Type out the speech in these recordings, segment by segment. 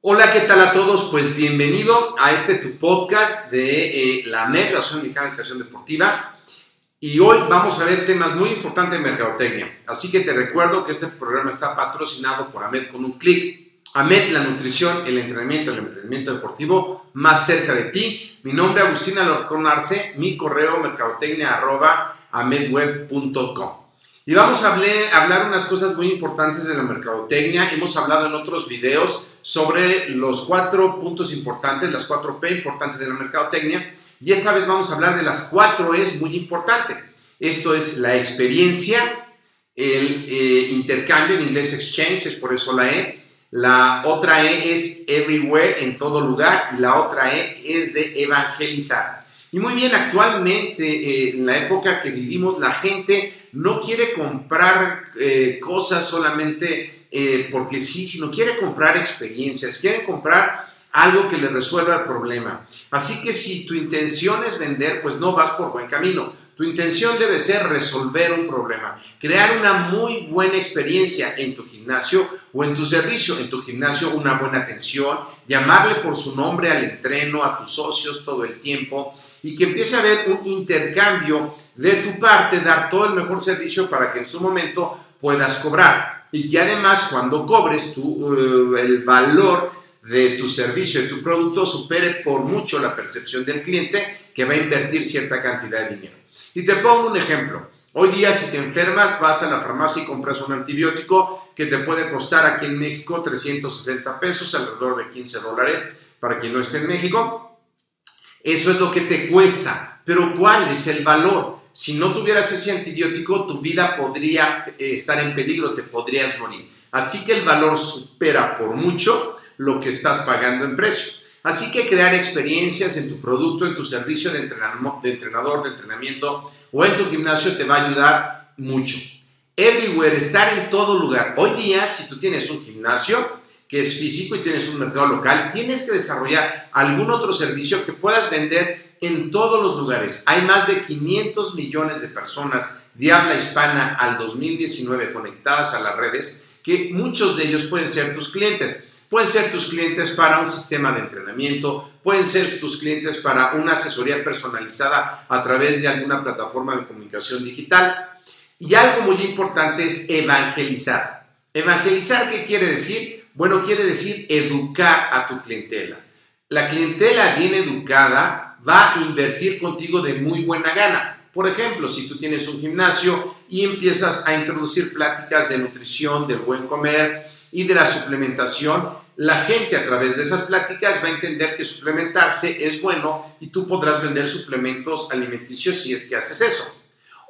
Hola, ¿qué tal a todos? Pues bienvenido a este tu podcast de eh, la MED, la Asociación Mexicana de Educación Deportiva. Y hoy vamos a ver temas muy importantes de mercadotecnia. Así que te recuerdo que este programa está patrocinado por AMED con un clic. AMED, la nutrición, el entrenamiento, el emprendimiento deportivo más cerca de ti. Mi nombre es Agustín Alarcón Arce, mi correo mercadotecnia arroba amedweb.com. Y vamos a hablar, hablar unas cosas muy importantes de la mercadotecnia. Hemos hablado en otros videos sobre los cuatro puntos importantes, las cuatro P importantes de la mercadotecnia. Y esta vez vamos a hablar de las cuatro Es muy importante. Esto es la experiencia, el eh, intercambio, en inglés exchange, es por eso la E. La otra E es everywhere, en todo lugar. Y la otra E es de evangelizar. Y muy bien, actualmente, eh, en la época que vivimos, la gente no quiere comprar eh, cosas solamente eh, porque sí, sino quiere comprar experiencias, quiere comprar algo que le resuelva el problema. Así que si tu intención es vender, pues no vas por buen camino. Tu intención debe ser resolver un problema, crear una muy buena experiencia en tu gimnasio o en tu servicio. En tu gimnasio una buena atención, llamarle por su nombre al entreno, a tus socios todo el tiempo y que empiece a haber un intercambio de tu parte, dar todo el mejor servicio para que en su momento puedas cobrar. Y que además cuando cobres tu, eh, el valor de tu servicio, de tu producto, supere por mucho la percepción del cliente que va a invertir cierta cantidad de dinero. Y te pongo un ejemplo. Hoy día si te enfermas vas a la farmacia y compras un antibiótico que te puede costar aquí en México 360 pesos, alrededor de 15 dólares para quien no esté en México. Eso es lo que te cuesta. Pero ¿cuál es el valor? Si no tuvieras ese antibiótico, tu vida podría eh, estar en peligro, te podrías morir. Así que el valor supera por mucho lo que estás pagando en precio. Así que crear experiencias en tu producto, en tu servicio de, de entrenador, de entrenamiento o en tu gimnasio te va a ayudar mucho. Everywhere, estar en todo lugar. Hoy día, si tú tienes un gimnasio que es físico y tienes un mercado local, tienes que desarrollar algún otro servicio que puedas vender en todos los lugares. Hay más de 500 millones de personas de habla hispana al 2019 conectadas a las redes, que muchos de ellos pueden ser tus clientes. Pueden ser tus clientes para un sistema de entrenamiento, pueden ser tus clientes para una asesoría personalizada a través de alguna plataforma de comunicación digital. Y algo muy importante es evangelizar. ¿Evangelizar qué quiere decir? Bueno, quiere decir educar a tu clientela. La clientela bien educada va a invertir contigo de muy buena gana. Por ejemplo, si tú tienes un gimnasio y empiezas a introducir pláticas de nutrición, del buen comer, y de la suplementación, la gente a través de esas pláticas va a entender que suplementarse es bueno y tú podrás vender suplementos alimenticios si es que haces eso.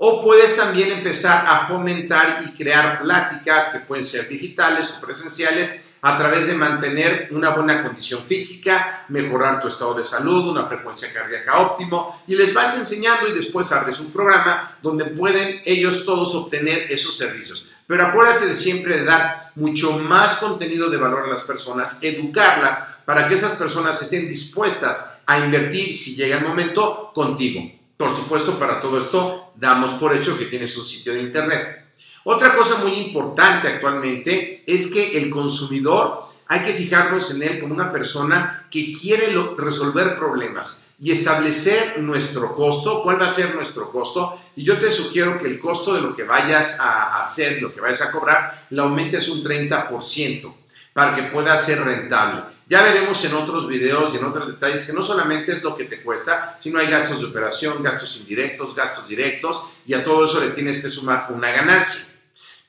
O puedes también empezar a fomentar y crear pláticas que pueden ser digitales o presenciales a través de mantener una buena condición física, mejorar tu estado de salud, una frecuencia cardíaca óptimo y les vas enseñando y después abres un programa donde pueden ellos todos obtener esos servicios. Pero acuérdate de siempre de dar mucho más contenido de valor a las personas, educarlas para que esas personas estén dispuestas a invertir si llega el momento contigo. Por supuesto, para todo esto damos por hecho que tienes un sitio de internet. Otra cosa muy importante actualmente es que el consumidor hay que fijarnos en él como una persona que quiere resolver problemas y establecer nuestro costo, cuál va a ser nuestro costo. Y yo te sugiero que el costo de lo que vayas a hacer, lo que vayas a cobrar, lo aumentes un 30% para que pueda ser rentable. Ya veremos en otros videos y en otros detalles que no solamente es lo que te cuesta, sino hay gastos de operación, gastos indirectos, gastos directos y a todo eso le tienes que sumar una ganancia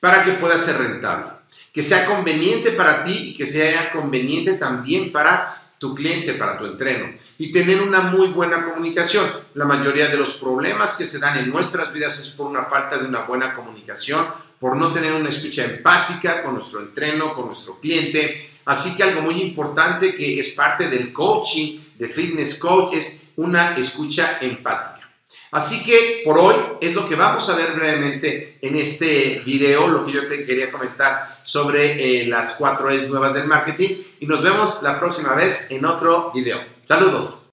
para que pueda ser rentable. Que sea conveniente para ti y que sea conveniente también para tu cliente, para tu entreno y tener una muy buena comunicación. La mayoría de los problemas que se dan en nuestras vidas es por una falta de una buena comunicación, por no tener una escucha empática con nuestro entreno, con nuestro cliente. Así que algo muy importante que es parte del coaching, de fitness coach, es una escucha empática. Así que por hoy es lo que vamos a ver brevemente en este video, lo que yo te quería comentar sobre eh, las cuatro es nuevas del marketing y nos vemos la próxima vez en otro video. Saludos.